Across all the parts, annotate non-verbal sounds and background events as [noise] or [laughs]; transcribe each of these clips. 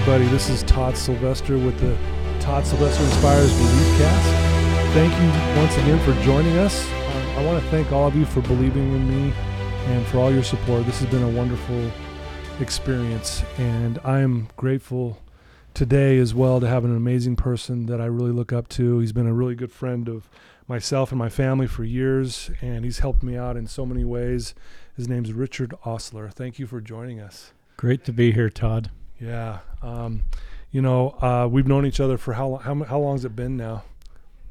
everybody. This is Todd Sylvester with the Todd Sylvester Inspires Belief Cast. Thank you once again for joining us. Um, I want to thank all of you for believing in me and for all your support. This has been a wonderful experience, and I am grateful today as well to have an amazing person that I really look up to. He's been a really good friend of myself and my family for years, and he's helped me out in so many ways. His name's Richard Ostler. Thank you for joining us. Great to be here, Todd. Yeah. Um, you know, uh, we've known each other for how how how long has it been now?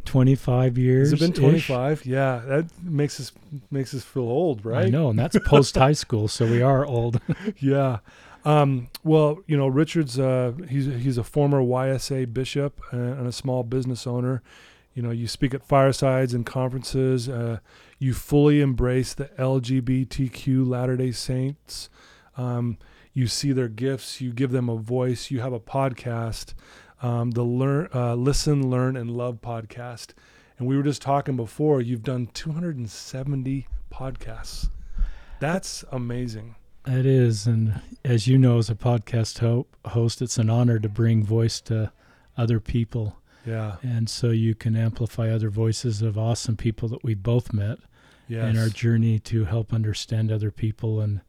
25 years. Has it been 25? Yeah, that makes us makes us feel old, right? I know, and that's post high school, so we are old. [laughs] yeah. Um, well, you know, Richard's uh, he's he's a former YSA bishop and a small business owner. You know, you speak at firesides and conferences. Uh, you fully embrace the LGBTQ Latter Day Saints. Um, you see their gifts. You give them a voice. You have a podcast, um, the learn, uh, listen, learn, and love podcast. And we were just talking before. You've done 270 podcasts. That's amazing. It is, and as you know, as a podcast ho- host, it's an honor to bring voice to other people. Yeah. And so you can amplify other voices of awesome people that we both met yes. in our journey to help understand other people and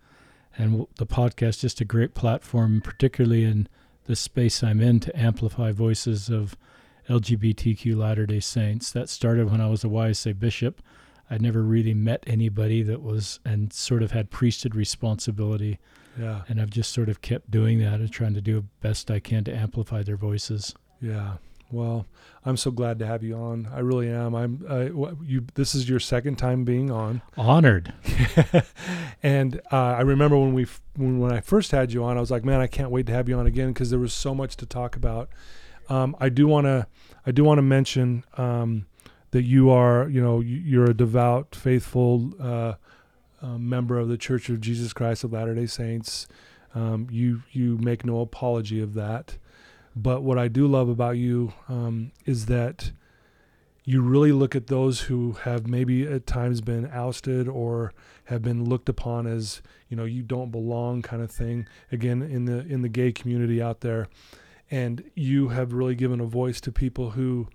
and the podcast just a great platform, particularly in the space I'm in, to amplify voices of LGBTQ Latter Day Saints. That started when I was a YSA bishop. I'd never really met anybody that was and sort of had priesthood responsibility. Yeah. And I've just sort of kept doing that and trying to do the best I can to amplify their voices. Yeah. Well, I'm so glad to have you on. I really am. I'm. Uh, you. This is your second time being on. Honored. [laughs] and uh, I remember when we when when I first had you on, I was like, man, I can't wait to have you on again because there was so much to talk about. Um, I do want to. I do want to mention um, that you are. You know, you're a devout, faithful uh, uh member of the Church of Jesus Christ of Latter Day Saints. Um, you you make no apology of that. But what I do love about you um, is that you really look at those who have maybe at times been ousted or have been looked upon as you know you don't belong kind of thing again in the in the gay community out there. And you have really given a voice to people who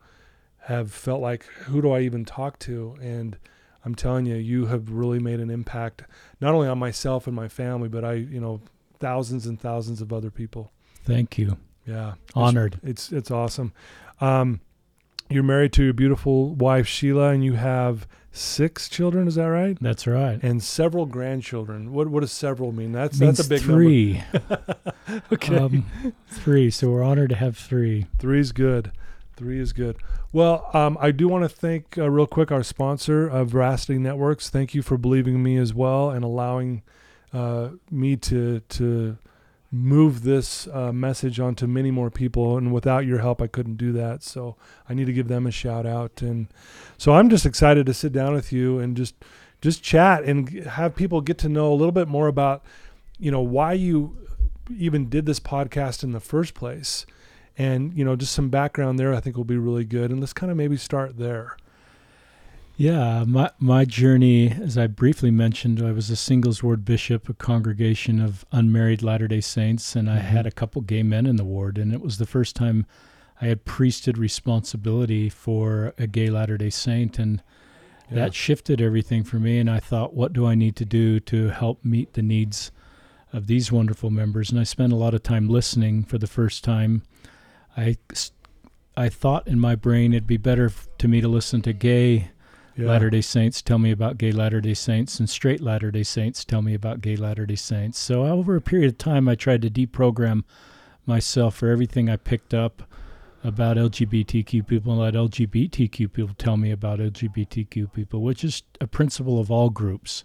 have felt like who do I even talk to? And I'm telling you you have really made an impact not only on myself and my family but I you know thousands and thousands of other people. Thank you yeah, honored. It's it's, it's awesome. Um, you're married to your beautiful wife Sheila, and you have six children. Is that right? That's right. And several grandchildren. What what does several mean? That's that's a big three. [laughs] okay, um, three. So we're honored to have three. Three is good. Three is good. Well, um, I do want to thank uh, real quick our sponsor of Veracity Networks. Thank you for believing in me as well and allowing uh, me to to move this uh, message onto many more people. And without your help, I couldn't do that. So I need to give them a shout out. And so I'm just excited to sit down with you and just just chat and have people get to know a little bit more about you know why you even did this podcast in the first place and you know just some background there i think will be really good and let's kind of maybe start there yeah, my my journey, as I briefly mentioned, I was a singles ward bishop, a congregation of unmarried Latter Day Saints, and I mm-hmm. had a couple gay men in the ward, and it was the first time I had priesthood responsibility for a gay Latter Day Saint, and yeah. that shifted everything for me. And I thought, what do I need to do to help meet the needs of these wonderful members? And I spent a lot of time listening for the first time. I I thought in my brain it'd be better to me to listen to gay yeah. Latter day Saints tell me about gay Latter day Saints, and straight Latter day Saints tell me about gay Latter day Saints. So, over a period of time, I tried to deprogram myself for everything I picked up about LGBTQ people and let LGBTQ people tell me about LGBTQ people, which is a principle of all groups.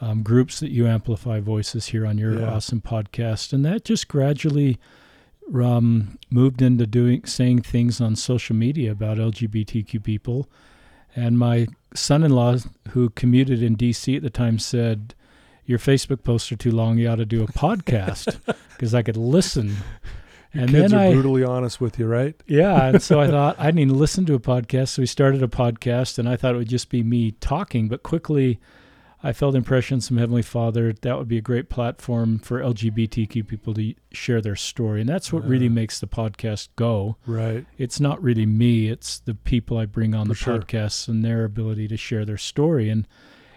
Um, groups that you amplify voices here on your yeah. awesome podcast. And that just gradually um, moved into doing saying things on social media about LGBTQ people and my son in law, who commuted in D.C. at the time, said, Your Facebook posts are too long. You ought to do a podcast [laughs] because I could listen. Your and kids then are I, brutally honest with you, right? Yeah. And so I [laughs] thought I need to listen to a podcast. So we started a podcast, and I thought it would just be me talking. But quickly, I felt impressions from Heavenly Father. That would be a great platform for LGBTQ people to share their story. And that's what Yeah. really makes the podcast go. Right. It's not really me, it's the people I bring on For the sure. podcasts and their ability to share their story. And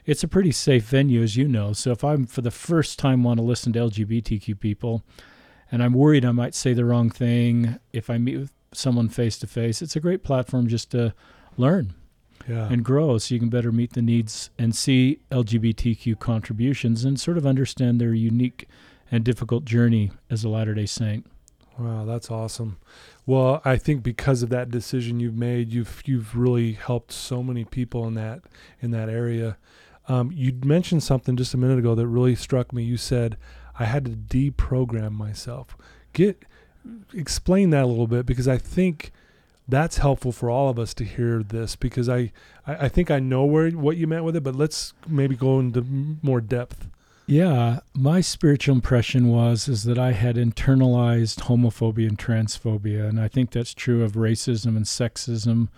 it's a pretty safe venue, as you know. So if I'm for the first time want to listen to LGBTQ people and I'm worried I might say the wrong thing if I meet with someone face to face, it's a great platform just to learn Yeah. and grow so you can better meet the needs and see LGBTQ contributions and sort of understand their unique and difficult journey as a Latter day Saint. Wow, that's awesome. Well, I think because of that decision you've made, you've you've really helped so many people in that in that area. Um, you mentioned something just a minute ago that really struck me. You said I had to deprogram myself. Get explain that a little bit because I think that's helpful for all of us to hear this because I, I, I think I know where what you meant with it, but let's maybe go into more depth. Yeah, my spiritual impression was is that I had internalized homophobia and transphobia, and I think that's true of racism and sexism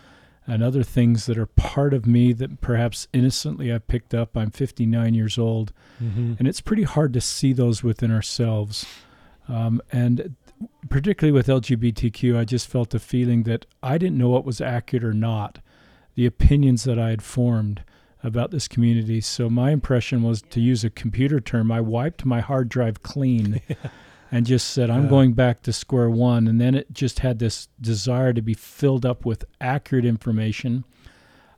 and other things that are part of me that perhaps innocently I picked up. I'm 59 years old, Mm-hmm. and it's pretty hard to see those within ourselves. Um, and particularly with LGBTQ, I just felt a feeling that I didn't know what was accurate or not, the opinions that I had formed about this community. So my impression was to use a computer term, I wiped my hard drive clean [laughs] and just said, I'm Yeah. going back to square one. And then it just had this desire to be filled up with accurate information.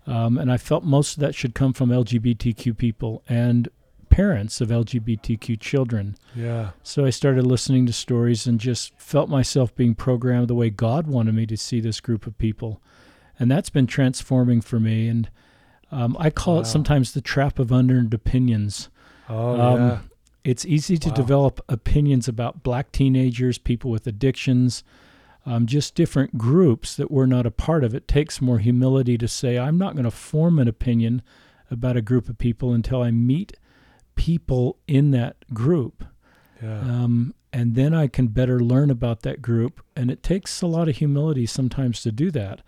Um, and I felt most of that should come from LGBTQ people and parents of LGBTQ children. Yeah. So I started listening to stories and just felt myself being programmed the way God wanted me to see this group of people. And that's been transforming for me. And um, I call Wow. it sometimes the trap of unearned opinions. Oh Um, yeah. It's easy to Wow. develop opinions about black teenagers, people with addictions, um, just different groups that we're not a part of. It takes more humility to say, I'm not going to form an opinion about a group of people until I meet people in that group. Yeah. Um, and then I can better learn about that group. And it takes a lot of humility sometimes to do that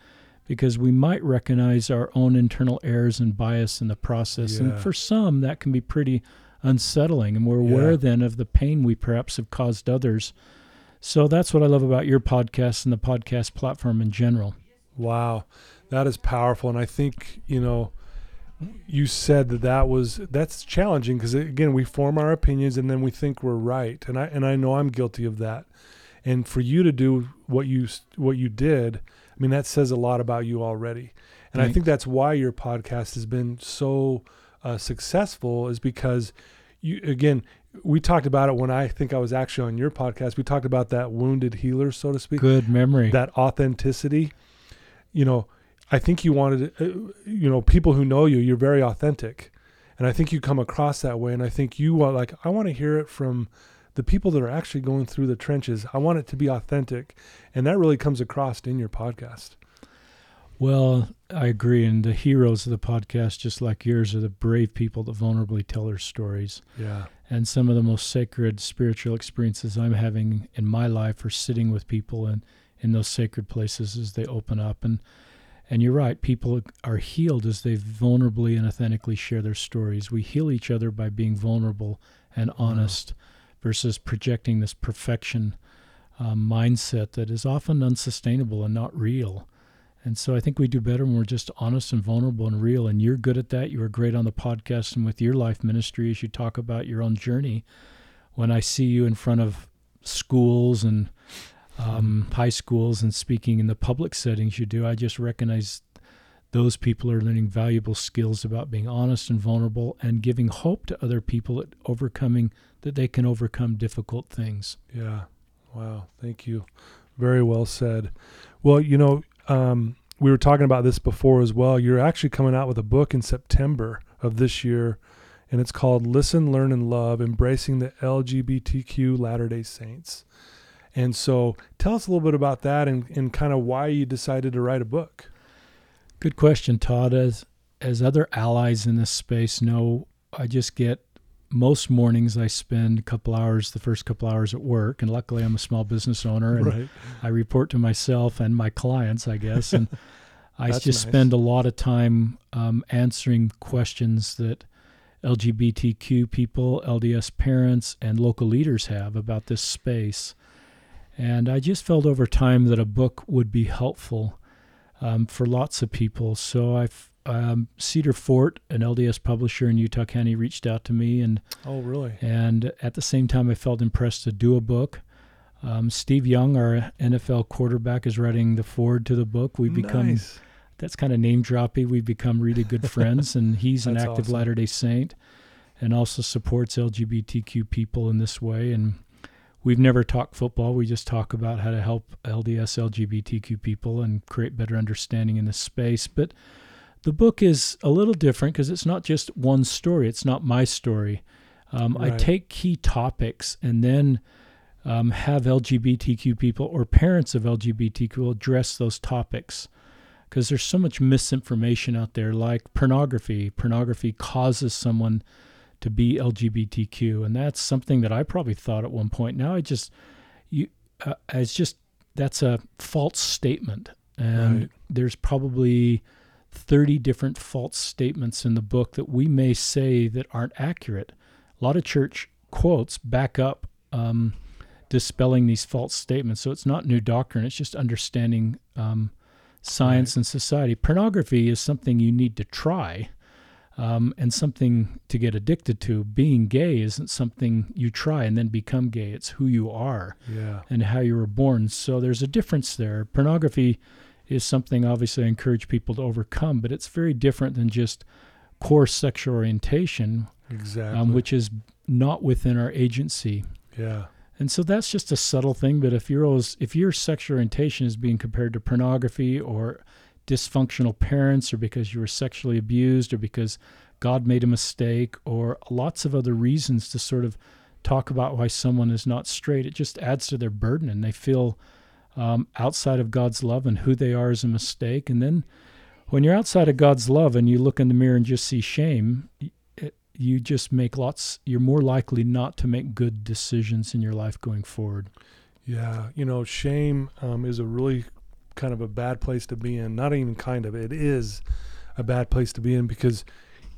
because we might recognize our own internal errors and bias in the process. Yeah. And for some, that can be pretty unsettling. And we're aware Yeah. then of the pain we perhaps have caused others. So that's what I love about your podcast and the podcast platform in general. Wow, that is powerful, and I think you know, you said that that was that's challenging because again, we form our opinions and then we think we're right, and I and I know I'm guilty of that, and for you to do what you what you did, I mean that says a lot about you already, and I think that's why your podcast has been so uh, successful is because you again. We talked about it when I think I was actually on your podcast. We talked about that wounded healer, so to speak Good memory. that authenticity you know i think you wanted uh, you know people who know you you're very authentic and i think you come across that way and i think you want like i want to hear it from the people that are actually going through the trenches i want it to be authentic and that really comes across in your podcast Well, I agree. And the heroes of the podcast, just like yours, are the brave people that vulnerably tell their stories. yeah And some of the most sacred spiritual experiences I'm having in my life are sitting with people and in those sacred places as they open up. And and you're right, people are healed as they vulnerably and authentically share their stories. We heal each other by being vulnerable and honest versus projecting this perfection um, mindset that is often unsustainable and not real. And so I think we do better when we're just honest and vulnerable and real. And you're good at that. You were great on the podcast and with your life ministry as you talk about your own journey. When I see you in front of schools and um, high schools and speaking in the public settings you do, I just recognize those people are learning valuable skills about being honest and vulnerable and giving hope to other people at overcoming that they can overcome difficult things. Yeah. Wow. Thank you. Very well said. Well, you know, um, we were talking about this before as well. You're actually coming out with a book in September of this year, and it's called Listen, Learn, and Love Embracing the LGBTQ Latter day Saints. And so tell us a little bit about that and, and kind of why you decided to write a book. Good question, Todd. As as other allies in this space know, I just get most mornings I spend a couple hours, the first couple hours at work, and luckily I'm a small business owner and Right. I report to myself and my clients, I guess, and [laughs] I just nice. spend a lot of time um, answering questions that LGBTQ people, LDS parents, and local leaders have about this space. And I just felt over time that a book would be helpful um, for lots of people. So I, um, Cedar Fort, an LDS publisher in Utah County, reached out to me, and oh, really? And at the same time, I felt impressed to do a book. Um, Steve Young, our NFL quarterback, is writing the forward to the book. We become nice. that's kind of name droppy. We've become really good [laughs] friends, and he's an active awesome. Latter Day Saint, and also supports LGBTQ people in this way. And we've never talked football. We just talk about how to help LDS LGBTQ people and create better understanding in this space. But the book is a little different because it's not just one story. It's not my story. Um, I take key topics and then um, have LGBTQ people or parents of LGBTQ address those topics because there's so much misinformation out there, like pornography. Pornography causes someone to be LGBTQ, and that's something that I probably thought at one point. Now I just, you, uh, it's just that's a false statement, and Right. there's probably 30 different false statements in the book that we may say that aren't accurate. A lot of church quotes back up um, dispelling these false statements. So it's not new doctrine, it's just understanding um, science and society. Pornography is something you need to try. Um, and something to get addicted to. Being gay isn't something you try and then become gay. It's who you are Yeah. and how you were born. So there's a difference there. Pornography is something obviously I encourage people to overcome, but it's very different than just core sexual orientation, Exactly. um, which is not within our agency. yeah. And so that's just a subtle thing. But if your if your sexual orientation is being compared to pornography or dysfunctional parents, or because you were sexually abused, or because God made a mistake, or lots of other reasons to sort of talk about why someone is not straight, it just adds to their burden, and they feel um, outside of God's love and who they are is a mistake. And then when you're outside of God's love and you look in the mirror and just see shame, you just make lots. You're more likely not to make good decisions in your life going forward. Yeah, you know, shame um, is a really kind of a bad place to be in. Not even kind of, it is a bad place to be in because,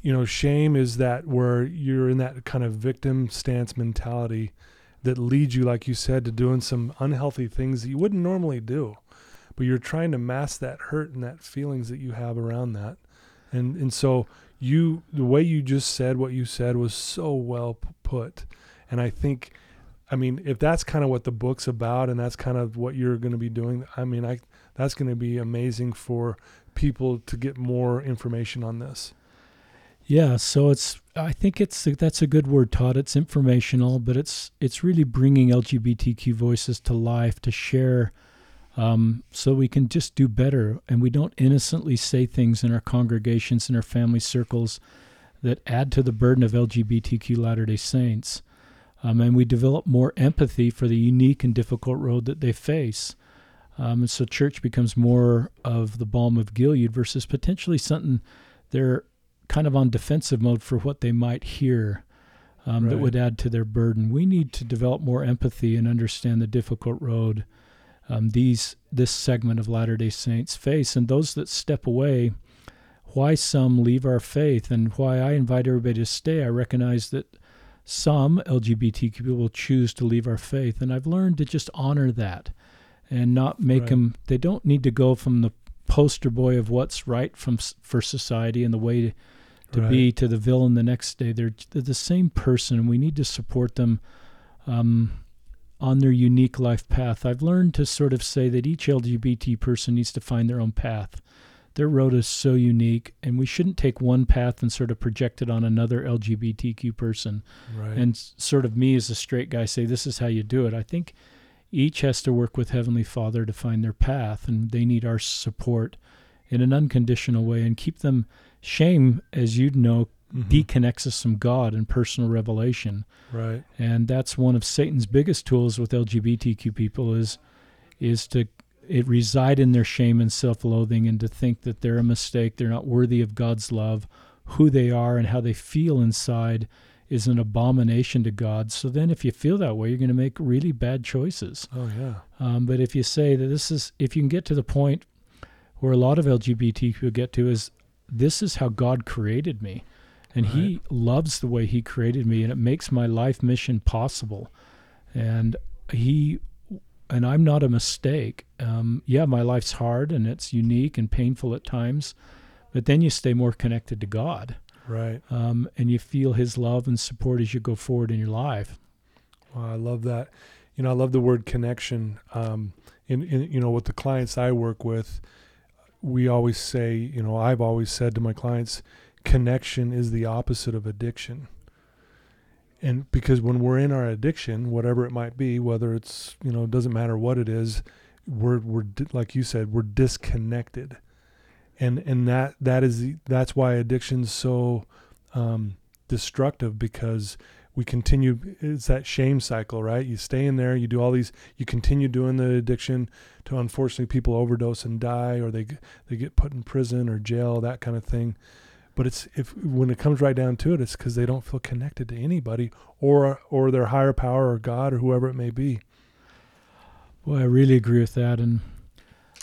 you know, shame is that where you're in that kind of victim stance mentality that leads you, like you said, to doing some unhealthy things that you wouldn't normally do. But you're trying to mask that hurt and that feelings that you have around that. And and so you the way you just said what you said was so well put. And I think I mean, if that's kind of what the book's about and that's kind of what you're going to be doing, I mean, I that's going to be amazing for people to get more information on this. Yeah, so it's I think it's that's a good word, Todd. It's informational, but it's it's really bringing LGBTQ voices to life to share, um, so we can just do better, and we don't innocently say things in our congregations and our family circles that add to the burden of LGBTQ Latter Day Saints, um, and we develop more empathy for the unique and difficult road that they face. Um, and so church becomes more of the balm of Gilead versus potentially something they're kind of on defensive mode for what they might hear um, that would add to their burden. We need to develop more empathy and understand the difficult road um, these this segment of Latter Day Saints face, and those that step away. Why some leave our faith, and why I invite everybody to stay. I recognize that some LGBTQ people will choose to leave our faith, and I've learned to just honor that and not make Right. them. They don't need to go from the poster boy of what's right from for society and the way to, to Right. be to the villain the next day. They're, they're the same person. We need to support them um, on their unique life path. I've learned to sort of say that each LGBT person needs to find their own path. Their road is so unique, and we shouldn't take one path and sort of project it on another LGBTQ person Right. and sort of me as a straight guy say this is how you do it. I think each has to work with Heavenly Father to find their path, and they need our support in an unconditional way and keep them. Shame, as you'd know, Mhm. deconnects us from God and personal revelation, right. and that's one of Satan's biggest tools with LGBTQ people is is to it reside in their shame and self-loathing and to think that they're a mistake, they're not worthy of God's love, who they are and how they feel inside is an abomination to God. So then if you feel that way, you're going to make really bad choices. Oh yeah. Um, but if you say that this is, if you can get to the point where a lot of LGBT people get to is, this is how God created me, and he loves the way he created me and it makes my life mission possible and he and i'm not a mistake um, yeah my life's hard and it's unique and painful at times but then you stay more connected to god Right. um, and you feel his love and support as you go forward in your life Well, I love that. You know, I love the word connection. Um, in, in you know, with the clients I work with, we always say, you know, I've always said to my clients, connection is the opposite of addiction. And because when we're in our addiction, whatever it might be, whether it's you know, it doesn't matter what it is, we're we're like you said, we're disconnected, and and that that is that's why addiction's so um, destructive because we continue it's that shame cycle right you stay in there you do all these you continue doing the addiction to unfortunately people overdose and die or they they get put in prison or jail that kind of thing but it's if when it comes right down to it it's because they don't feel connected to anybody or or their higher power or god or whoever it may be Well, I really agree with that. And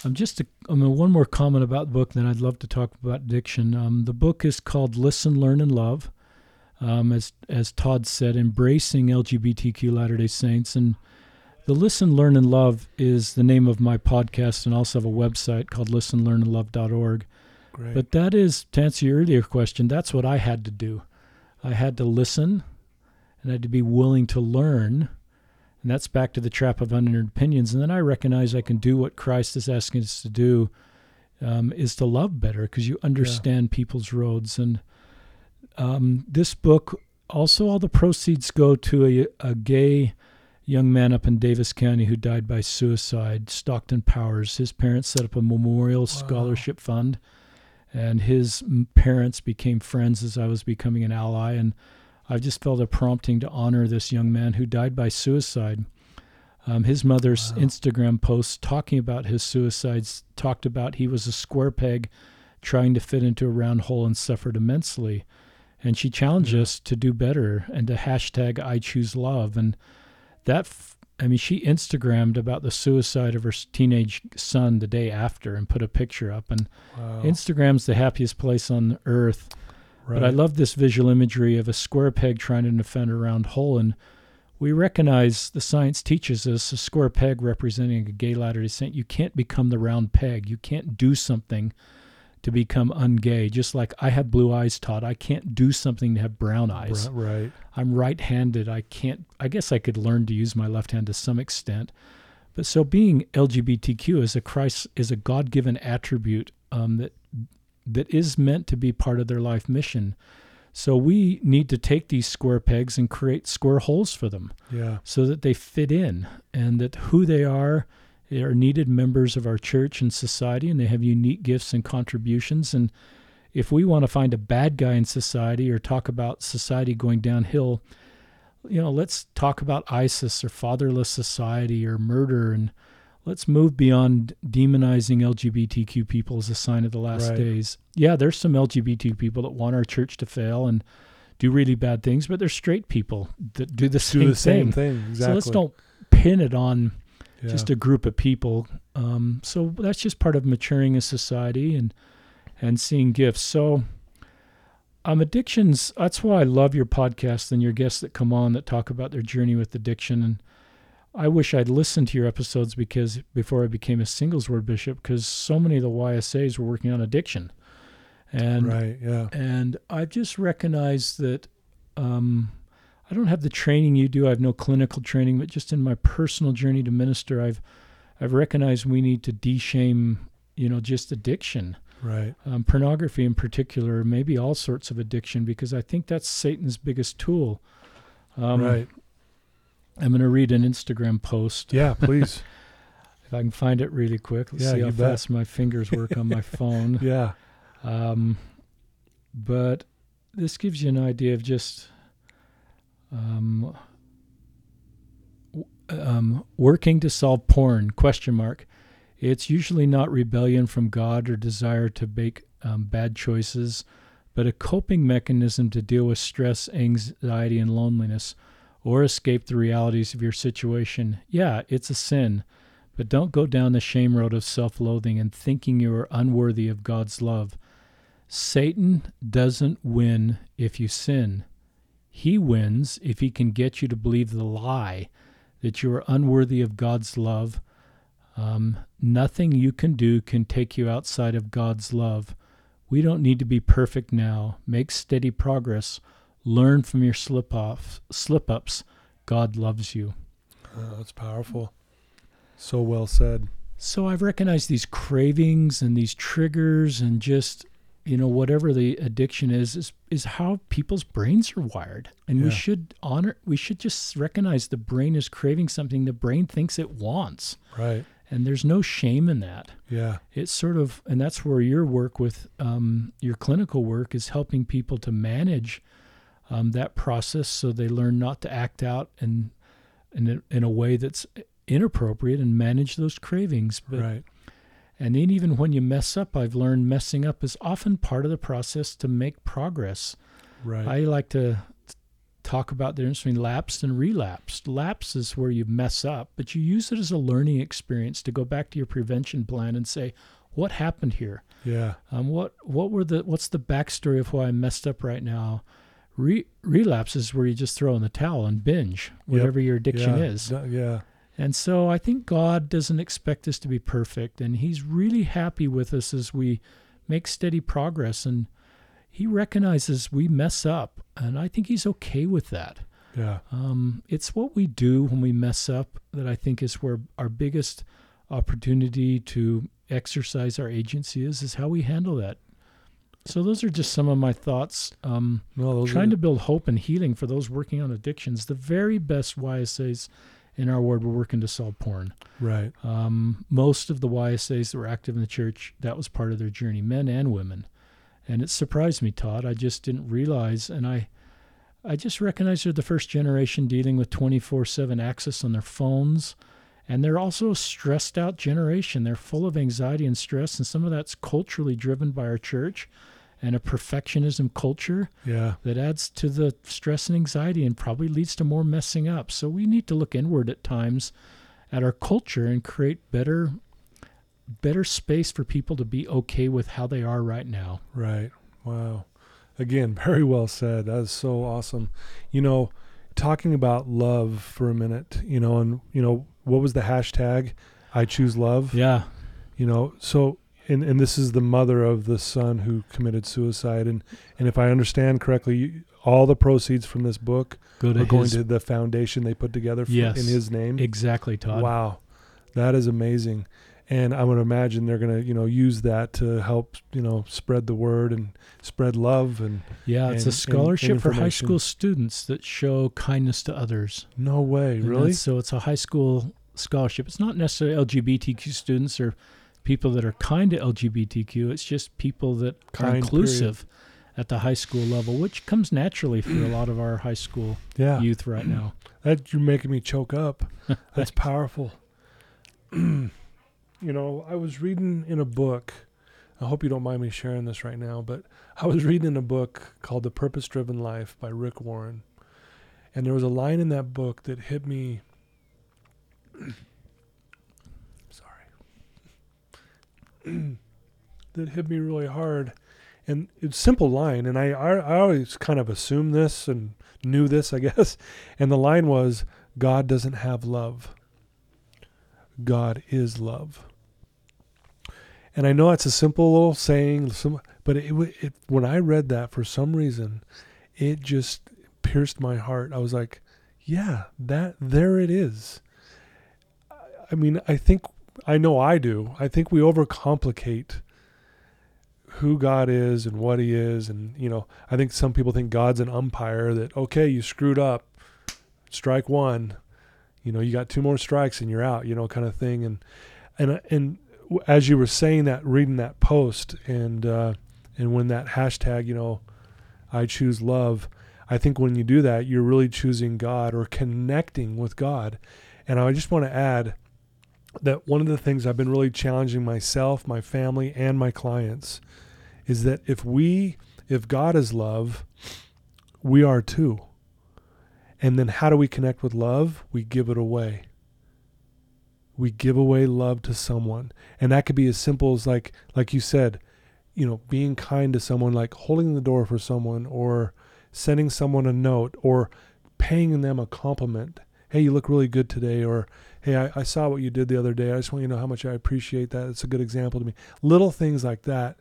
I'm just a, I mean, one more comment about the book, then I'd love to talk about addiction. Um, the book is called Listen, Learn, and Love. Um, as as Todd said, embracing LGBTQ Latter Day Saints, and the Listen, Learn, and Love is the name of my podcast, and I also have a website called listenlearnandlove.org. great But that is to answer your earlier question. That's what I had to do. I had to listen, and I had to be willing to learn. And that's back to the trap of unentered opinions. And then I recognize I can do what Christ is asking us to do, um, is to love better because you understand people's roads. And um, this book, also all the proceeds go to a, a gay young man up in Davis County who died by suicide, Stockton Powers. His parents set up a memorial scholarship fund, and his parents became friends as I was becoming an ally. And I just felt a prompting to honor this young man who died by suicide. Um, his mother's Wow. Instagram post talking about his suicides talked about he was a square peg trying to fit into a round hole and suffered immensely. And she challenged Yeah. us to do better and to hashtag I choose love. And that, f- I mean, she Instagrammed about the suicide of her teenage son the day after and put a picture up. And wow. Instagram's the happiest place on earth. Right. But I love this visual imagery of a square peg trying to defend a round hole. And we recognize the science teaches us a square peg representing a gay Latter day Saint. You can't become the round peg. You can't do something to become ungay. Just like I have blue eyes, Todd. I can't do something to have brown eyes. Right. I'm right handed. I can't, I guess I could learn to use my left hand to some extent. But so being LGBTQ is a Christ, is a God given attribute um, that that is meant to be part of their life mission. So we need to take these square pegs and create square holes for them Yeah. so that they fit in and that who they are they are needed members of our church and society and they have unique gifts and contributions and if we want to find a bad guy in society or talk about society going downhill you know let's talk about isis or fatherless society or murder and let's move beyond demonizing lgbtq people as a sign of the last Right. days yeah there's some lgbt people that want our church to fail and do really bad things but there's straight people that do the same Do the same thing thing. Exactly. so let's don't pin it on Yeah. just a group of people. Um, so that's just part of maturing a society and and seeing gifts. So um, addictions. That's why I love your podcast and your guests that come on that talk about their journey with addiction. And I wish I'd listened to your episodes because before I became a singles word bishop, because so many of the YSAs were working on addiction, and right. Yeah. and I've just recognized that um, I don't have the training you do. I have no clinical training, but just in my personal journey to minister, I've I've recognized we need to de-shame, you know, just addiction, Right. um, pornography in particular, maybe all sorts of addiction, because I think that's Satan's biggest tool. Um, right. I'm going to read an Instagram post Yeah. Please. [laughs] if I can find it really quick. Let's Yeah, see how fast my fingers work on my [laughs] phone. yeah. Um, but this gives you an idea of just um, um, working to solve porn question mark. It's usually not rebellion from God or desire to make um, bad choices, but a coping mechanism to deal with stress, anxiety, and loneliness, or escape the realities of your situation. Yeah, it's a sin, but don't go down the shame road of self-loathing and thinking you are unworthy of God's love. Satan doesn't win if you sin. He wins if he can get you to believe the lie that you are unworthy of God's love. Um, nothing you can do can take you outside of God's love. We don't need to be perfect now. Make steady progress. Learn from your slip off slip ups. God loves you. Oh, that's powerful. So well said. So I've recognized these cravings and these triggers and just you know whatever the addiction is is is how people's brains are wired and we should honor we should just recognize the brain is craving something the brain thinks it wants Right. and there's no shame in that Yeah. it's sort of and that's where your work with um, your clinical work is helping people to manage um, that process so they learn not to act out in in a, in a way that's inappropriate and manage those cravings but right. and then even when you mess up i've learned messing up is often part of the process to make progress Right. i like to talk about the difference between lapsed and relapsed lapse is where you mess up but you use it as a learning experience to go back to your prevention plan and say what happened here yeah. um, what what were the what's the backstory of why i messed up right now Re- relapse is where you just throw in the towel and binge whatever your addiction yeah. is Yeah. and so I think God doesn't expect us to be perfect, and He's really happy with us as we make steady progress. And He recognizes we mess up, and I think He's okay with that. Yeah. Um, it's what we do when we mess up that I think is where our biggest opportunity to exercise our agency is, is how we handle that. So those are just some of my thoughts. Um, No, trying are, to build hope and healing for those working on addictions. The very best YSAs in our ward were working to solve porn. right. Um, most of the YSAs that were active in the church, that was part of their journey, men and women. And it surprised me, Todd. I just didn't realize, and I, I just recognized they're the first generation dealing with 24/7 access on their phones, and they're also a stressed out generation. They're full of anxiety and stress, and some of that's culturally driven by our church, and a perfectionism culture Yeah. that adds to the stress and anxiety and probably leads to more messing up. So we need to look inward at times at our culture and create better better space for people to be okay with how they are right now. Right. Wow. Again, [laughs] very well said. That is so awesome. You know, talking about love for a minute, you know, and you know, what was the hashtag? I choose love. Yeah. You know, so and and this is the mother of the son who committed suicide and and if I understand correctly, you- all the proceeds from this book Go are going his to the foundation they put together for, Yes. in his name. exactly Todd. Wow, that is amazing. And I would imagine they're going to, you know, use that to help, you know, spread the word and spread love. And Yeah, it's and- a scholarship and for high school students that show kindness to others. no way, And really? So it's a high school scholarship. It's not necessarily LGBTQ students or people that are kind to LGBTQ. It's just people that are Kind, inclusive at the high school level, which comes naturally for a lot of our high school Yeah, youth right now. [clears throat] that you're making me choke up. [laughs] That's powerful. [clears throat] you know, I was reading in a book. I hope you don't mind me sharing this right now, but I was reading in a book called The Purpose Driven Life by Rick Warren. And there was a line in that book that hit me. [clears throat] [clears throat] that hit me really hard. And it's simple line. And I, I, I always kind of assumed this and knew this, I [laughs] guess. And the line was God doesn't have love, God is love. And I know it's a simple little saying, but it, it when I read that for some reason, it just pierced my heart. I was like, yeah, that there it is. I mean, I think I know I do. I think we overcomplicate who God is and what he is and you know, I think some people think God's an umpire that okay, you screwed up, strike one, you know, you got two more strikes and you're out, you know, kind of thing and and and as you were saying that reading that post and uh and when that hashtag, you know, I choose love, I think when you do that, you're really choosing God or connecting with God. And I just want to add that one of the things I've been really challenging myself, my family, and my clients is that if we, if God is love, we are too. And then how do we connect with love? We give it away. We give away love to someone. And that could be as simple as like like you said, you know, being kind to someone, like holding the door for someone, or sending someone a note, or paying them a compliment. Hey, you look really good today, or hey, I, I saw what you did the other day. I just want you to know how much I appreciate that. It's a good example to me. Little things like that.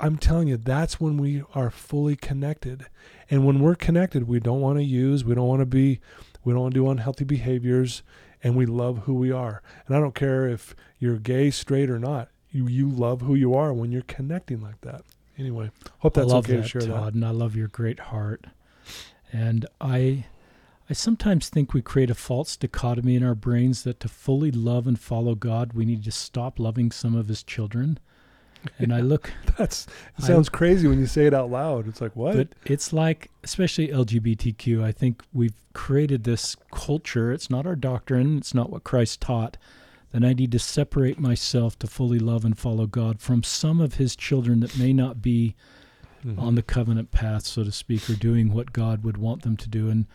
I'm telling you, that's when we are fully connected. And when we're connected, we don't want to use, we don't want to be, we don't want to do unhealthy behaviors, and we love who we are. And I don't care if you're gay, straight, or not. You you love who you are when you're connecting like that. Anyway, hope that's okay that, to share Todd, that. and I love your great heart. And I, I sometimes think we create a false dichotomy in our brains that to fully love and follow God, we need to stop loving some of His children. And I look, [laughs] That's it I- sounds crazy when you say it out loud. It's like what? but it's like, especially LGBTQ. I think we've created this culture. It's not our doctrine. It's not what Christ taught. That I need to separate myself to fully love and follow God from some of His children that may not be Mhm. on the covenant path, so to speak, or doing what God would want them to do. And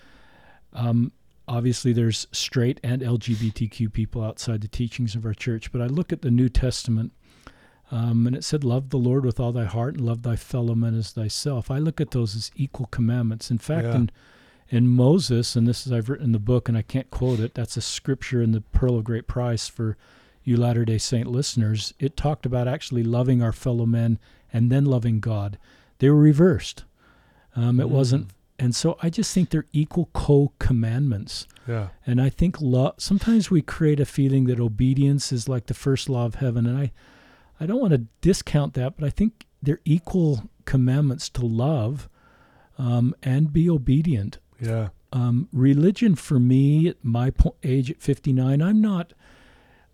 um, obviously, there's straight and LGBTQ people outside the teachings of our church. But I look at the New Testament, um, and it said, "Love the Lord with all thy heart, and love thy fellow man as thyself." I look at those as equal commandments. In fact, Yeah. in in Moses, and this is I've written in the book, and I can't quote it. That's a scripture in the Pearl of Great Price for you Latter Day Saint listeners. It talked about actually loving our fellow men and then loving God. They were reversed. Um, it Mm. wasn't, and so I just think they're equal co-commandments. Yeah. And I think lo- sometimes we create a feeling that obedience is like the first law of heaven, and I, I don't want to discount that, but I think they're equal commandments to love, um, and be obedient. Yeah. Um, religion for me at my po- age at 59, I'm not,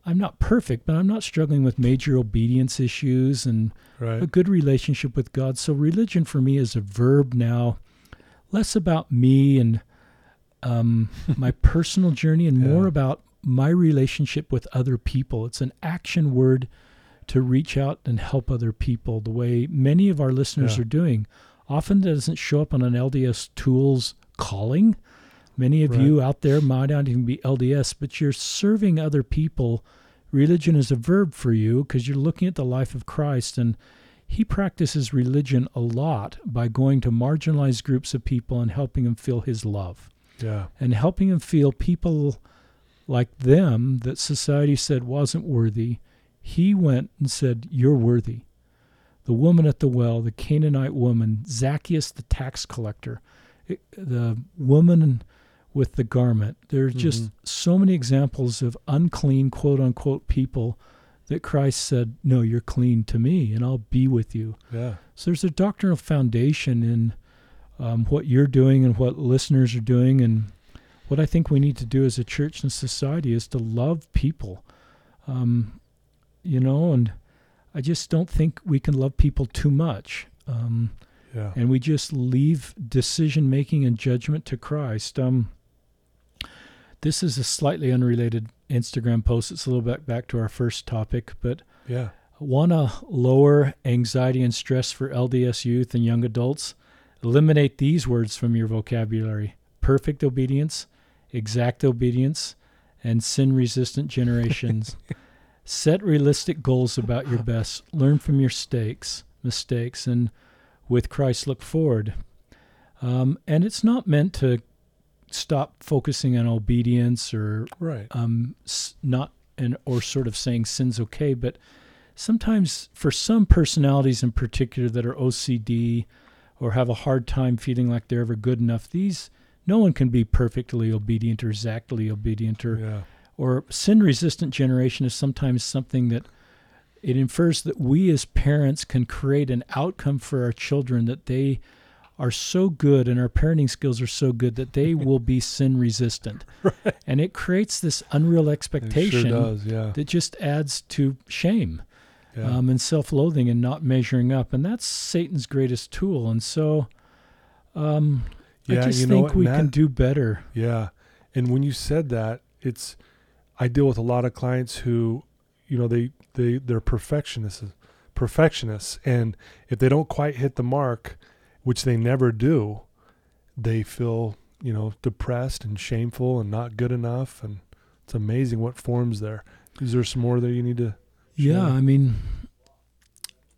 I'm not perfect, but I'm not struggling with major obedience issues and Right. a good relationship with God. So religion for me is a verb now, less about me and um, [laughs] my personal journey, and more about my relationship with other people. It's an action word to reach out and help other people the way many of our listeners Yeah. are doing. Often doesn't show up on an LDS tools calling. Many of Right. you out there might not even be LDS, but you're serving other people. Religion is a verb for you because you're looking at the life of Christ, and he practices religion a lot by going to marginalized groups of people and helping them feel his love Yeah. and helping them feel people like them that society said wasn't worthy. He went and said, You're worthy. The woman at the well, the Canaanite woman, Zacchaeus the tax collector, the woman with the garment. There are just Mhm. so many examples of unclean, quote unquote, people that Christ said, No, you're clean to me, and I'll be with you. Yeah. So there's a doctrinal foundation in um, what you're doing and what listeners are doing, and what I think we need to do as a church and society is to love people. Um, you know, and I just don't think we can love people too much. Um, Yeah. and we just leave decision making and judgment to Christ. Um, this is a slightly unrelated Instagram post. It's a little bit back to our first topic, but Yeah. Want to lower anxiety and stress for LDS youth and young adults? Eliminate these words from your vocabulary perfect obedience, exact obedience, and sin resistant generations. [laughs] Set realistic goals about your best. Learn from your stakes, mistakes, and with Christ look forward. Um, and it's not meant to stop focusing on obedience or Right. um, not and or sort of saying sin's okay, but sometimes for some personalities in particular that are OCD or have a hard time feeling like they're ever good enough, these no one can be perfectly obedient or exactly obedient or Yeah. or sin resistant generation is sometimes something that it infers that we as parents can create an outcome for our children that they are so good and our parenting skills are so good that they [laughs] will be sin resistant. [laughs] And it creates this unreal expectation sure does. Yeah. that just adds to shame Yeah. um, and self loathing and not measuring up. And that's Satan's greatest tool. And so um, yeah. I just you know think we can do better. Yeah. And when you said that, it's I deal with a lot of clients who, you know, they they they're perfectionists perfectionists and if they don't quite hit the mark, which they never do, they feel, you know, depressed and shameful and not good enough and it's amazing what forms there. Is there some more that you need to Yeah, I mean,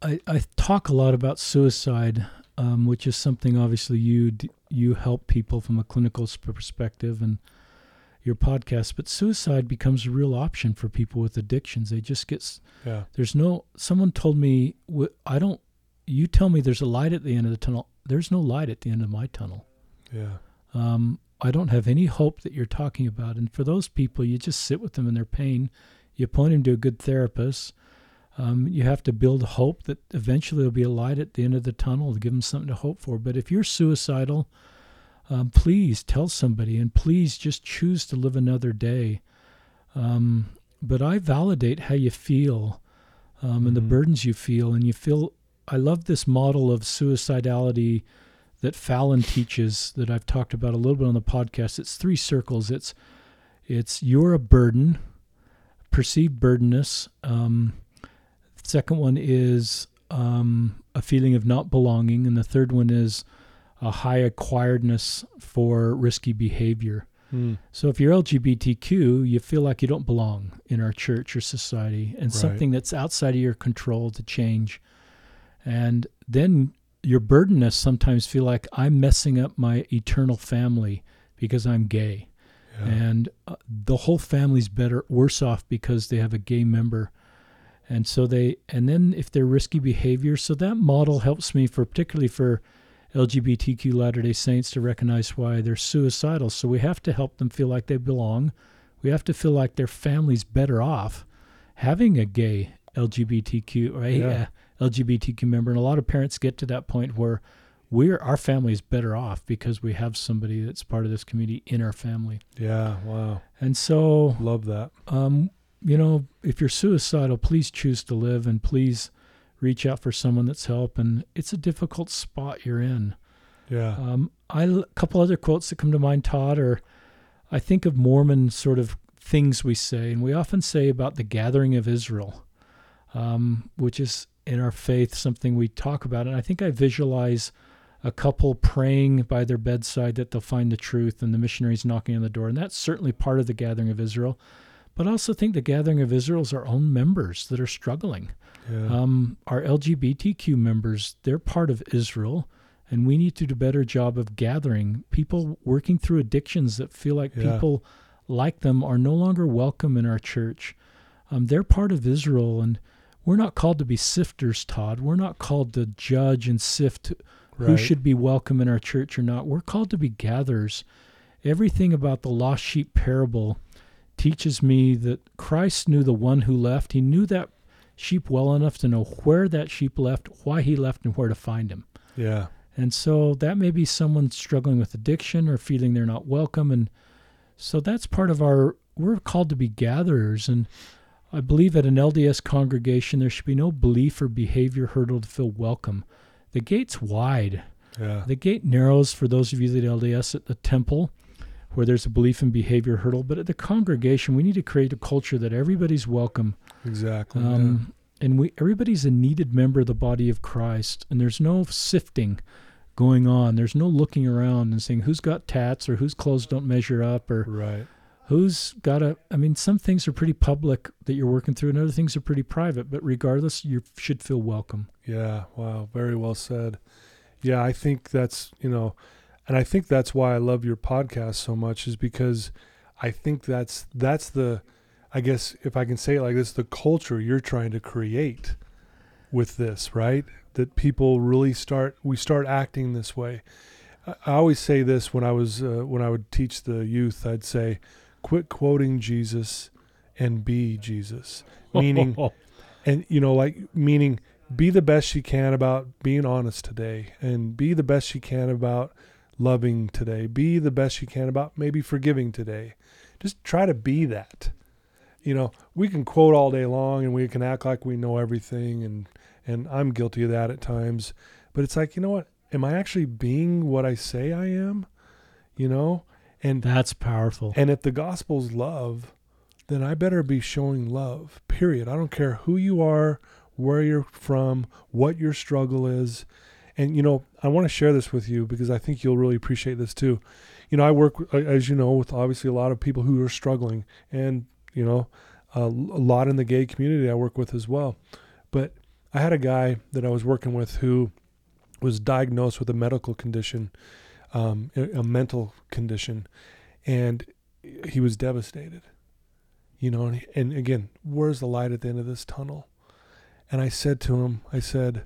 I, I talk a lot about suicide, um, which is something obviously you you help people from a clinical perspective and your podcast. But suicide becomes a real option for people with addictions. They just get Yeah. there's no. Someone told me I don't. You tell me there's a light at the end of the tunnel. There's no light at the end of my tunnel. Yeah. Um, I don't have any hope that you're talking about. And for those people, you just sit with them in their pain. You point them to a good therapist. Um, you have to build hope that eventually there'll be a light at the end of the tunnel to give them something to hope for. But if you're suicidal, um, please tell somebody and please just choose to live another day. Um, but I validate how you feel um, and the Mhm. burdens you feel. And you feel, I love this model of suicidality that Fallon teaches that I've talked about a little bit on the podcast. It's three circles. It's it's you're a burden, perceived burdenness. Um, second one is um, a feeling of not belonging, and the third one is a high acquiredness for risky behavior. Mm. So if you're LGBTQ, you feel like you don't belong in our church or society, and Right. something that's outside of your control to change. And then your burdenness sometimes feel like I'm messing up my eternal family because I'm gay, Yeah. and uh, the whole family's better worse off because they have a gay member. And so they, and then if they're risky behavior, so that model helps me for particularly for LGBTQ Latter day Saints to recognize why they're suicidal. So we have to help them feel like they belong. We have to feel like their family's better off having a gay LGBTQ right? Yeah. LGBTQ member. And a lot of parents get to that point where we're our family is better off because we have somebody that's part of this community in our family. yeah. Wow. And so Love that. um, you know, if you're suicidal, please choose to live and please reach out for someone that's help. And it's a difficult spot you're in. Yeah. Um, I a couple other quotes that come to mind, Todd, are I think of Mormon sort of things we say, and we often say about the gathering of Israel, um, which is in our faith something we talk about. And I think I visualize a couple praying by their bedside that they'll find the truth, and the missionaries knocking on the door, and that's certainly part of the gathering of Israel. But I also think the gathering of Israel is our own members that are struggling. yeah. Um, our LGBTQ members, they're part of Israel, and we need to do a better job of gathering people working through addictions that feel like Yeah. people like them are no longer welcome in our church. Um, they're part of Israel, and we're not called to be sifters, Todd. We're not called to judge and sift who should be welcome in our church or not. We're called to be gatherers. Everything about the lost sheep parable teaches me that Christ knew the one who left. He knew that sheep well enough to know where that sheep left, why he left, and where to find him. Yeah. And so that may be someone struggling with addiction or feeling they're not welcome. And so that's part of our, we're called to be gatherers. And I believe at an LDS congregation, there should be no belief or behavior hurdle to feel welcome. The gate's wide. Yeah. The gate narrows for those of you that LDS at the temple, where there's a belief and behavior hurdle. But at the congregation, we need to create a culture that everybody's welcome. Exactly. Um, And we everybody's a needed member of the body of Christ, and there's no sifting going on. There's no looking around and saying who's got tats or whose clothes don't measure up or. Right. Who's got a. I mean, some things are pretty public that you're working through, and other things are pretty private. But regardless, you should feel welcome. Yeah. Wow. Very well said. Yeah. I think that's, you know, and I think that's why I love your podcast so much is because I think that's, that's the, I guess if I can say it like this, the culture you're trying to create with this, right? That people really start, we start acting this way. I always say this when I was, uh, when I would teach the youth, I'd say, quit quoting Jesus and be Jesus. [laughs] Meaning, and you know like meaning be the best you can about being honest today and be the best you can about loving today. Be the best you can about maybe forgiving today. Just try to be that. You know we can quote all day long and we can act like we know everything and and I'm guilty of that at times. But it's like you know what? Am I actually being what I say I am? You know and That's powerful. and if the gospel's love, then I better be showing love, period. I don't care who you are, where you're from, what your struggle is. And, you know, I want to share this with you because I think you'll really appreciate this too. You know, I work, uh, as you know, with obviously a lot of people who are struggling and, you know, a, a lot in the gay community I work with as well. But I had a guy that I was working with who was diagnosed with a medical condition, um, a, mental condition, and he was devastated. You know, and, and again, where's the light at the end of this tunnel? And I said to him, I said,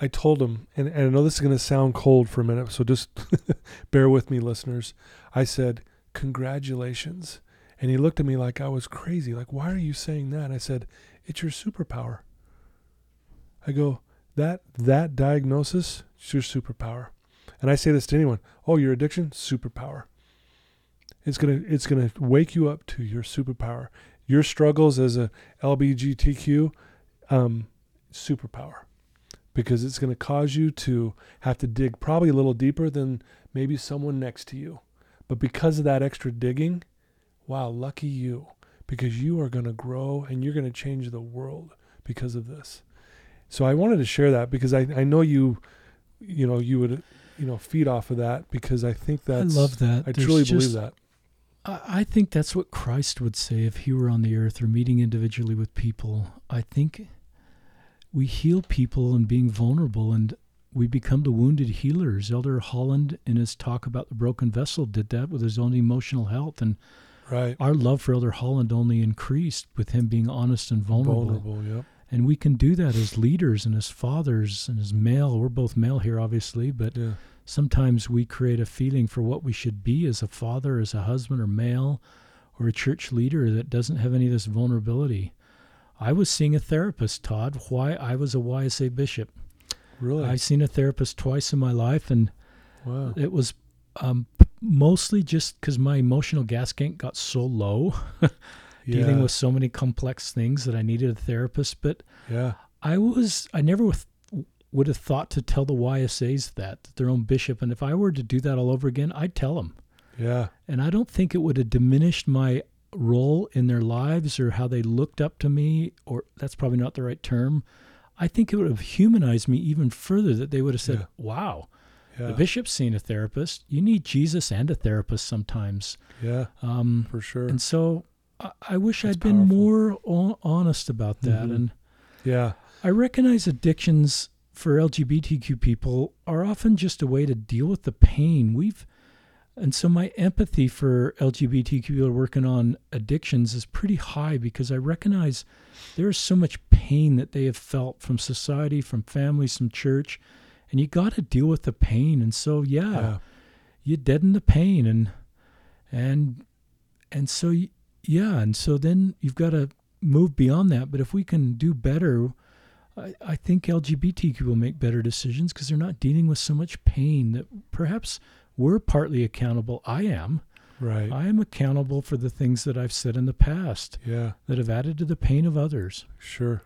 I told him, and, and I know this is going to sound cold for a minute, so just [laughs] bear with me, listeners. I said, Congratulations. And he looked at me like I was crazy. Like, why are you saying that? I said, It's your superpower. I go, that that diagnosis is your superpower. And I say this to anyone, oh, your addiction, superpower. It's gonna it's gonna wake you up to your superpower. Your struggles as a LBGTQ, um, superpower. Because it's gonna cause you to have to dig probably a little deeper than maybe someone next to you. But because of that extra digging, wow, lucky you. Because you are gonna grow and you're gonna change the world because of this. So I wanted to share that because I, I know you, you know, you would, you know, feed off of that because I think that's. I love that. I There's truly just- believe that. I I think that's what Christ would say if he were on the earth or meeting individually with people. I think we heal people and being vulnerable and we become the wounded healers. Elder Holland, in his talk about the broken vessel, did that with his own emotional health. And Right. our love for Elder Holland only increased with him being honest and vulnerable. Vulnerable. Yep. And we can do that as leaders and as fathers and as male. We're both male here, obviously, but Yeah. sometimes we create a feeling for what we should be as a father, as a husband, or male, or a church leader that doesn't have any of this vulnerability. I was seeing a therapist, Todd. Why I was a YSA bishop. Really. I've seen a therapist twice in my life, and wow. it was um, mostly just because my emotional gas tank got so low, [laughs] dealing with so many complex things that I needed a therapist. But Yeah. I was I never would have thought to tell the YSAs that, that their own bishop, and if I were to do that all over again, I'd tell them. Yeah. And I don't think it would have diminished my role in their lives or how they looked up to me, or that's probably not the right term. I think it would have humanized me even further that they would have said, Yeah. wow, Yeah. the bishop's seen a therapist. You need Jesus and a therapist sometimes. yeah. Um, For sure. and so I, I wish That's I'd been more o- honest about that. Mhm. And yeah. I recognize addictions for LGBTQ people are often just a way to deal with the pain. We've and so my empathy for LGBTQ people working on addictions is pretty high because I recognize there is so much pain that they have felt from society, from families, from church, and you got to deal with the pain. And so yeah, Yeah. you deaden the pain and and and so y- yeah and so then you've got to move beyond that but if we can do better i, I think lgbtq will make better decisions because they're not dealing with so much pain that perhaps we're partly accountable i am Right. i am accountable for the things that i've said in the past yeah. that have added to the pain of others Sure.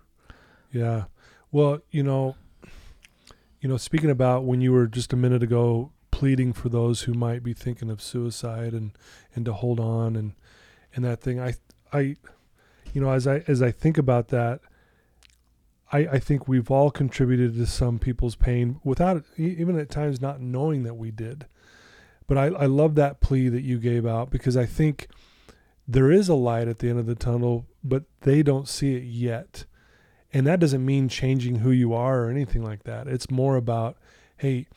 Yeah. Well, you know, you know, speaking about when you were just a minute ago pleading for those who might be thinking of suicide and and to hold on and and that thing, I I you know, as I as I think about that, I I think we've all contributed to some people's pain without even at times not knowing that we did. But I I love that plea that you gave out because I think there is a light at the end of the tunnel, but they don't see it yet. And that doesn't mean changing who you are or anything like that. It's more about, hey,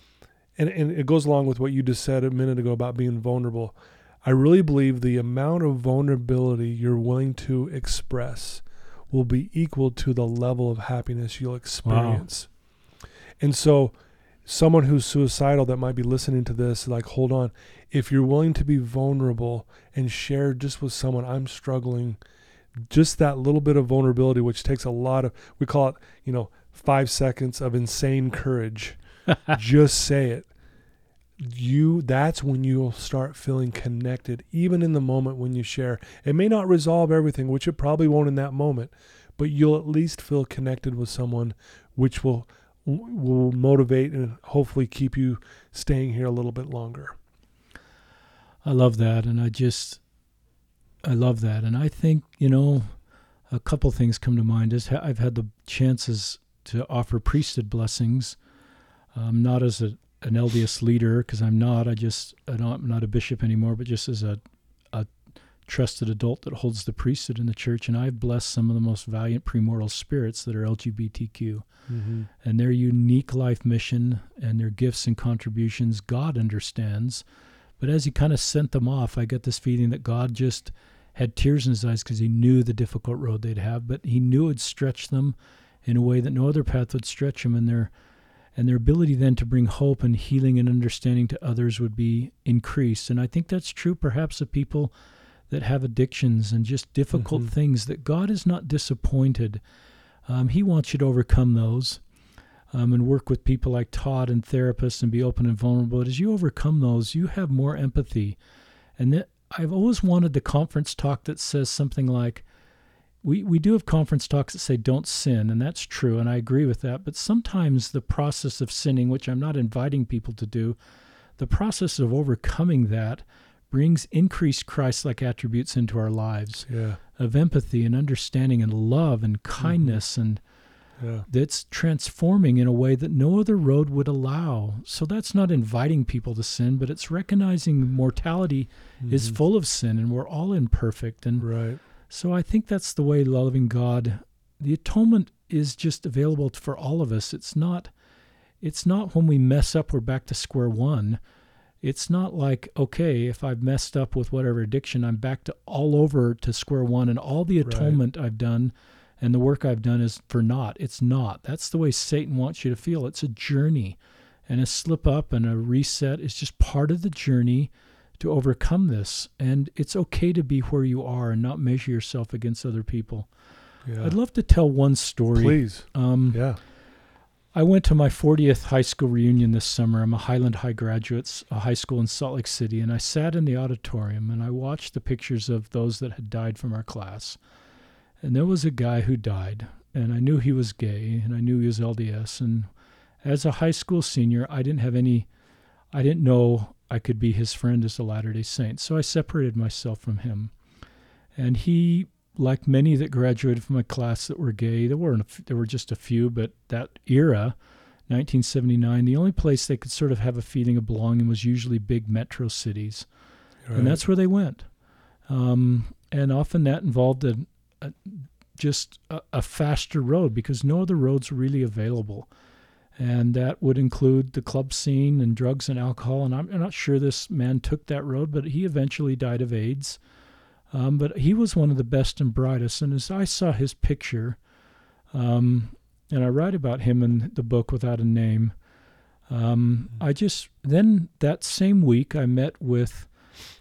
and, and it goes along with what you just said a minute ago about being vulnerable. I really believe the amount of vulnerability you're willing to express will be equal to the level of happiness you'll experience. And so, someone who's suicidal that might be listening to this, like, hold on. If you're willing to be vulnerable and share just with someone, I'm struggling, just that little bit of vulnerability, which takes a lot of, we call it, you know, five seconds of insane courage. [laughs] just say it. You, that's when you'll start feeling connected, even in the moment when you share. It may not resolve everything, which it probably won't in that moment, but you'll at least feel connected with someone, which will will motivate and hopefully keep you staying here a little bit longer. I love that, and I just, I love that, and I think you know, a couple things come to mind. Is I've had the chances to offer priesthood blessings, um, not as a, an LDS leader because I'm not. I just I don't, I'm not a bishop anymore, but just as a a trusted adult that holds the priesthood in the church, and I've blessed some of the most valiant premortal spirits that are LGBTQ. Mm-hmm. And their unique life mission and their gifts and contributions, God understands. But as He kind of sent them off, I get this feeling that God just had tears in His eyes because He knew the difficult road they'd have, but He knew it'd stretch them in a way that no other path would stretch them, and their and their ability then to bring hope and healing and understanding to others would be increased. And I think that's true perhaps of people that have addictions and just difficult mm-hmm. things, that God is not disappointed. Um, he wants you to overcome those um, and work with people like Todd and therapists and be open and vulnerable. But as you overcome those, you have more empathy. And that, I've always wanted the conference talk that says something like, we, we do have conference talks that say don't sin, and that's true, and I agree with that. But sometimes the process of sinning, which I'm not inviting people to do, the process of overcoming that brings increased Christ like attributes into our lives yeah. of empathy and understanding and love and mm-hmm. kindness mm-hmm. and yeah. that's transforming in a way that no other road would allow. So that's not inviting people to sin, but it's recognizing mortality mm-hmm. is full of sin and we're all imperfect. And right. So I think that's the way loving God, the atonement is just available for all of us. It's not it's not when we mess up we're back to square one. It's not like okay if i've messed up with whatever addiction i'm back to all over to square one and all the atonement right. i've done and the work i've done is for naught. It's not. That's the way satan wants you to feel. It's a journey and a slip up and a reset is just part of the journey to overcome this and it's okay to be where you are and not measure yourself against other people yeah. i'd love to tell one story please um, yeah I went to my 40th high school reunion this summer. I'm a Highland High graduate, a high school in Salt Lake City, and I sat in the auditorium and I watched the pictures of those that had died from our class. And there was a guy who died, and I knew he was gay, and I knew he was LDS. And as a high school senior, I didn't have any, I didn't know I could be his friend as a Latter day Saint. So I separated myself from him. And he like many that graduated from my class that were gay, there weren't there were just a few, but that era, 1979, the only place they could sort of have a feeling of belonging was usually big metro cities, right. and that's where they went. Um, and often that involved a, a just a, a, faster road because no other roads were really available. And that would include the club scene and drugs and alcohol. And I'm, not sure this man took that road, but he eventually died of AIDS. Um, but he was one of the best and brightest. And as I saw his picture, um, and I write about him in the book without a name, um. I just, then that same week, I met with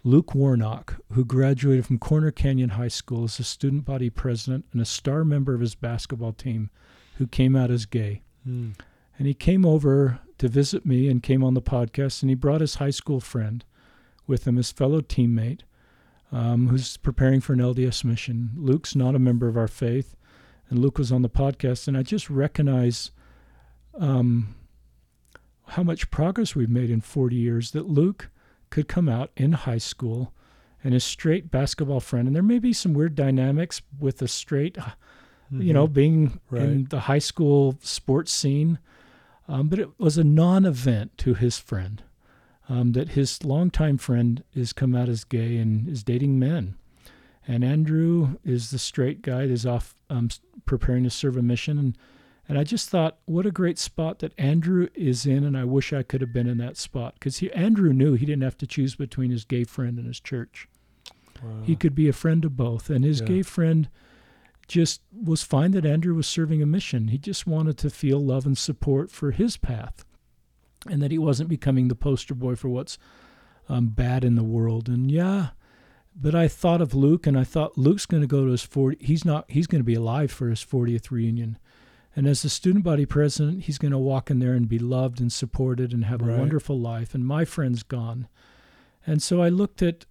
Luke Warnock, who graduated from Corner Canyon High School as a student body president and a star member of his basketball team, who came out as gay. Mm. And he came over to visit me and came on the podcast, and he brought his high school friend with him, his fellow teammate um, who's preparing for an LDS mission. Luke's not a member of our faith, and Luke was on the podcast, and I just recognize um, how much progress we've made in 40 years that Luke could come out in high school and his straight basketball friend, and there may be some weird dynamics with a straight, mm-hmm. you know, being right. in the high school sports scene, um, but it was a non event to his friend um, that his longtime friend is come out as gay and is dating men. And Andrew is the straight guy that is off um, preparing to serve a mission. And, and I just thought, what a great spot that Andrew is in. And I wish I could have been in that spot because Andrew knew he didn't have to choose between his gay friend and his church. Wow. He could be a friend of both. And his yeah. gay friend just was fine that Andrew was serving a mission. He just wanted to feel love and support for his path and that he wasn't becoming the poster boy for what's um, bad in the world. And yeah, but I thought of Luke, and I thought Luke's going to go to his 40. He's not. He's going to be alive for his 40th reunion. And as the student body president, he's going to walk in there and be loved and supported and have right. a wonderful life. And my friend's gone. And so I looked at,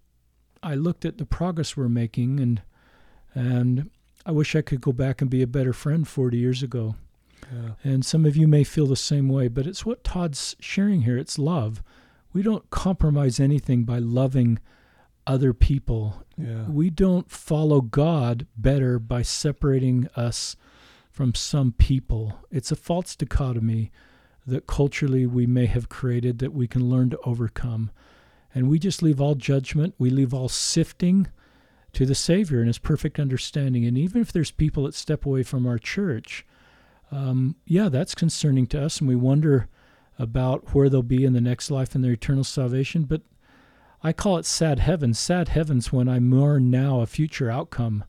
I looked at the progress we're making, and and I wish I could go back and be a better friend 40 years ago. Yeah. And some of you may feel the same way, but it's what Todd's sharing here. It's love. We don't compromise anything by loving other people. Yeah. We don't follow God better by separating us from some people. It's a false dichotomy that culturally we may have created that we can learn to overcome. And we just leave all judgment, we leave all sifting to the Savior and His perfect understanding. And even if there's people that step away from our church, um, yeah, that's concerning to us, and we wonder about where they'll be in the next life and their eternal salvation. But I call it sad heavens. Sad heavens when I mourn now a future outcome.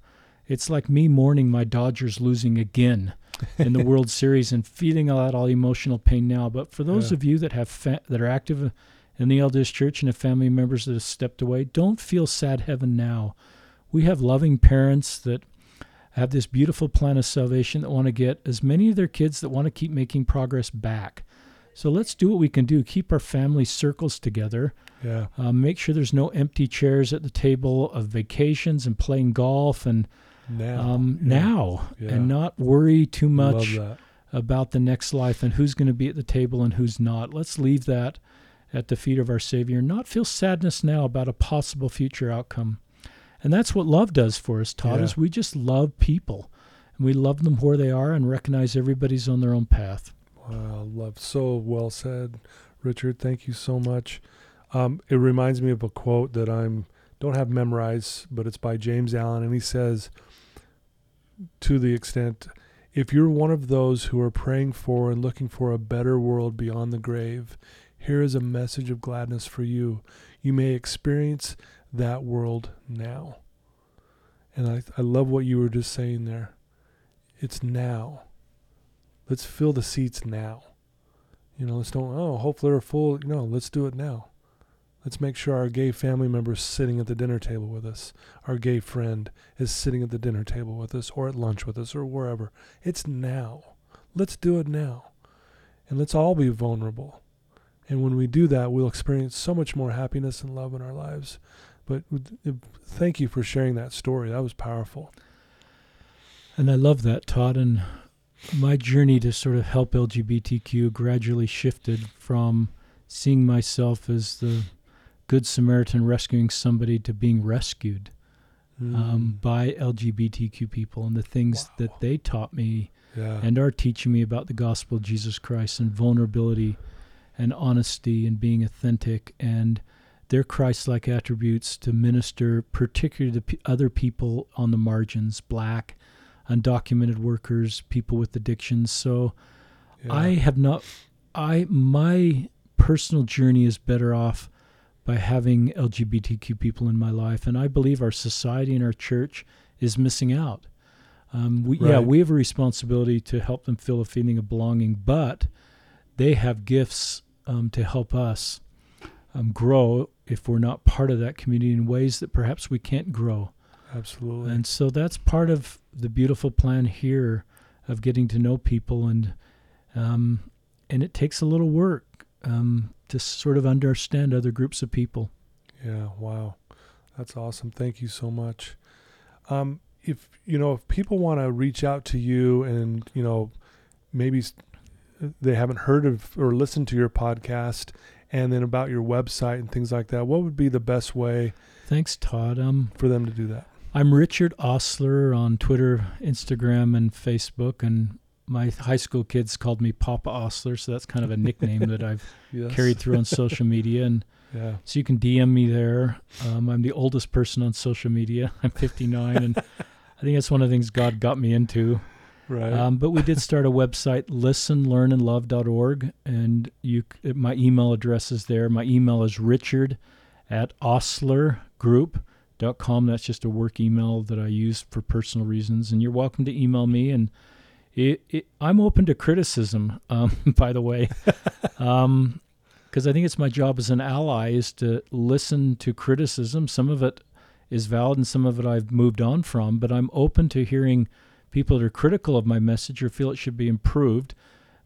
It's like me mourning my Dodgers losing again in the World [laughs] Series and feeling all that all emotional pain now. But for those Yeah. of you that have fa- that are active in the LDS Church and have family members that have stepped away, don't feel sad heaven now. We have loving parents that have this beautiful plan of salvation that want to get as many of their kids that want to keep making progress back. So let's do what we can do. Keep our family circles together. Yeah. Uh, make sure there's no empty chairs at the table of vacations and playing golf and Now. um, Yeah. now Yeah. and not worry too much about the next life and who's going to be at the table and who's not. Let's leave that at the feet of our Savior not feel sadness now about a possible future outcome. And that's what love does for us, Todd, Yeah. is we just love people. And we love them where they are and recognize everybody's on their own path. Wow, love so well said, Richard. Thank you so much. Um, it reminds me of a quote that I'm don't have memorized, but it's by James Allen, and he says, to the extent, if you're one of those who are praying for and looking for a better world beyond the grave, here is a message of gladness for you. You may experience that world now. And I, I love what you were just saying there. It's now. Let's fill the seats now. You know, let's don't, oh, hopefully they're full. No, let's do it now. Let's make sure our gay family member is sitting at the dinner table with us. Our gay friend is sitting at the dinner table with us or at lunch with us or wherever. It's now. Let's do it now. And let's all be vulnerable. And when we do that, we'll experience so much more happiness and love in our lives. But thank you for sharing that story. That was powerful. And I love that, Todd. And my journey to sort of help LGBTQ gradually shifted from seeing myself as the Good Samaritan rescuing somebody to being rescued um, by LGBTQ people and the things Wow. that they taught me yeah. and are teaching me about the gospel of Jesus Christ and vulnerability and honesty and being authentic and their Christ-like attributes to minister particularly to other people on the margins, black, undocumented workers, people with addictions. So yeah. I have not I my personal journey is better off by having LGBTQ people in my life and I believe our society and our church is missing out. Um, we, Yeah, we have a responsibility to help them feel a feeling of belonging, but they have gifts um, to help us um, grow if we're not part of that community in ways that perhaps we can't grow. Absolutely. And so that's part of the beautiful plan here of getting to know people and um, and it takes a little work um, to sort of understand other groups of people. Yeah, wow. That's awesome. Thank you so much. Um, if you know, if people want to reach out to you and, you know, maybe they haven't heard of or listened to your podcast and then about your website and things like that, what would be the best way Thanks, Todd. Um, for them to do that? I'm Richard Ostler on Twitter, Instagram, and Facebook, and my high school kids called me Papa Ostler, so that's kind of a nickname that I've [laughs] Yes. carried through on social media. And Yeah. So you can DM me there. Um, I'm the oldest person on social media. [laughs] I'm 59, and I think that's one of the things God got me into. Right. Um, but we did start a website, listenlearnandlove.org, and you. My email address is there. My email is richard at ostlergroup.com. That's just a work email that I use for personal reasons, and you're welcome to email me. And it, it, I'm open to criticism, [laughs] um, by the way. [laughs] um, because I think it's my job as an ally is to listen to criticism. Some of it is valid, and some of it I've moved on from. But I'm open to hearing people that are critical of my message or feel it should be improved,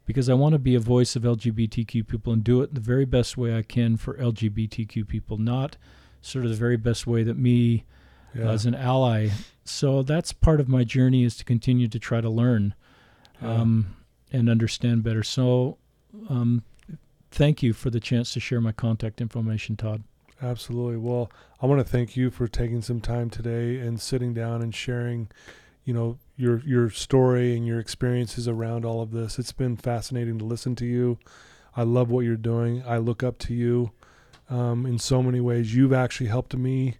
because I want to be a voice of LGBTQ people and do it the very best way I can for LGBTQ people, not sort of the very best way that me yeah. as an ally. So that's part of my journey is to continue to try to learn Yeah. um, and understand better. So, um, thank you for the chance to share my contact information, Todd. Absolutely. Well, I want to thank you for taking some time today and sitting down and sharing, you know, your your story and your experiences around all of this. It's been fascinating to listen to you. I love what you're doing. I look up to you um, in so many ways. You've actually helped me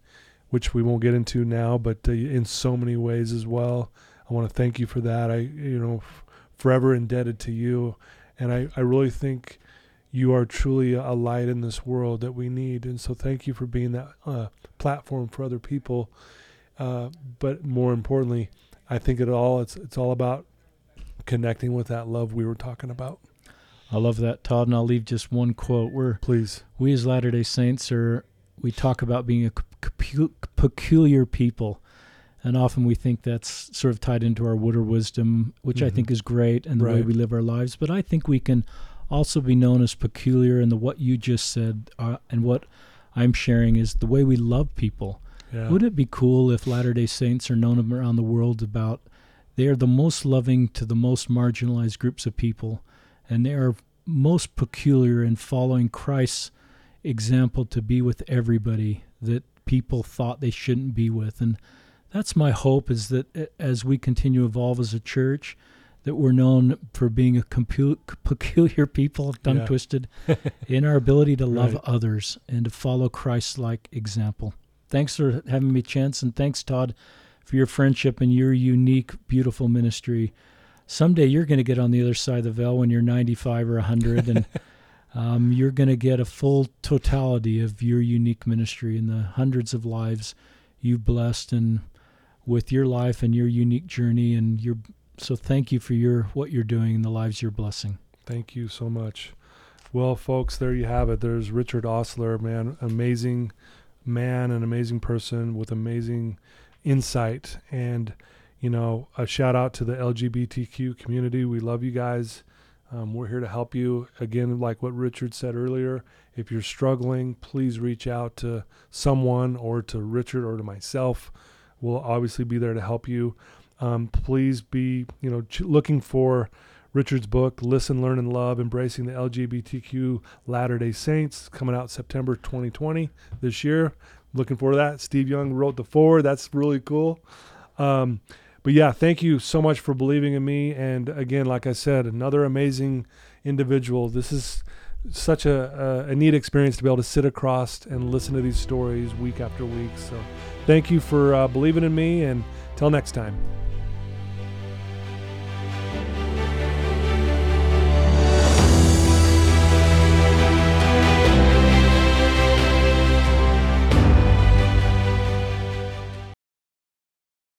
which we won't get into now, but uh, in so many ways as well. I want to thank you for that. I, you know, f- forever indebted to you, and I, I really think you are truly a light in this world that we need. And so, thank you for being that uh, platform for other people. Uh, but more importantly, I think it all it's it's all about connecting with that love we were talking about. I love that, Todd. And I'll leave just one quote. We're Please, we as Latter Day Saints are we talk about being a c- peculiar people, and often we think that's sort of tied into our Word of Wisdom, which I Mhm. think is great, and the way we live our lives. But I think we can also be known as peculiar in the what you just said, uh, and what I'm sharing is the way we love people. Yeah, Wouldn't it be cool if Latter day Saints are known around the world about they are the most loving to the most marginalized groups of people, and they are most peculiar in following Christ's example to be with everybody that people thought they shouldn't be with. And that's my hope is that as we continue to evolve as a church, that we're known for being a compu- peculiar people, tongue Yeah. twisted, in our ability to [laughs] love Right. others and to follow Christ like example. Thanks for having me, Chance, and thanks, Todd, for your friendship and your unique, beautiful ministry. Someday you're going to get on the other side of the veil when you're 95 or 100, and [laughs] um, you're going to get a full totality of your unique ministry and the hundreds of lives you've blessed, and with your life and your unique journey. And your so thank you for your what you're doing and the lives you're blessing. Thank you so much. Well, folks, there you have it. There's Richard Ostler, man, amazing man, an amazing person with amazing insight. And, you know, a shout out to the LGBTQ community. We love you guys. Um, we're here to help you. Again, like what Richard said earlier, if you're struggling, please reach out to someone or to Richard or to myself. We'll obviously be there to help you. Um, please be, you know, ch- looking for Richard's book, Listen, Learn, and Love Embracing the LGBTQ Latter day Saints, coming out September 2020 this year. Looking foreword to that. Steve Young wrote the forward. That's really cool. Um, but yeah, thank you so much for believing in me. And again, like I said, another amazing individual. This is such a, a, a neat experience to be able to sit across and listen to these stories week after week. So thank you for uh, believing in me. And till next time.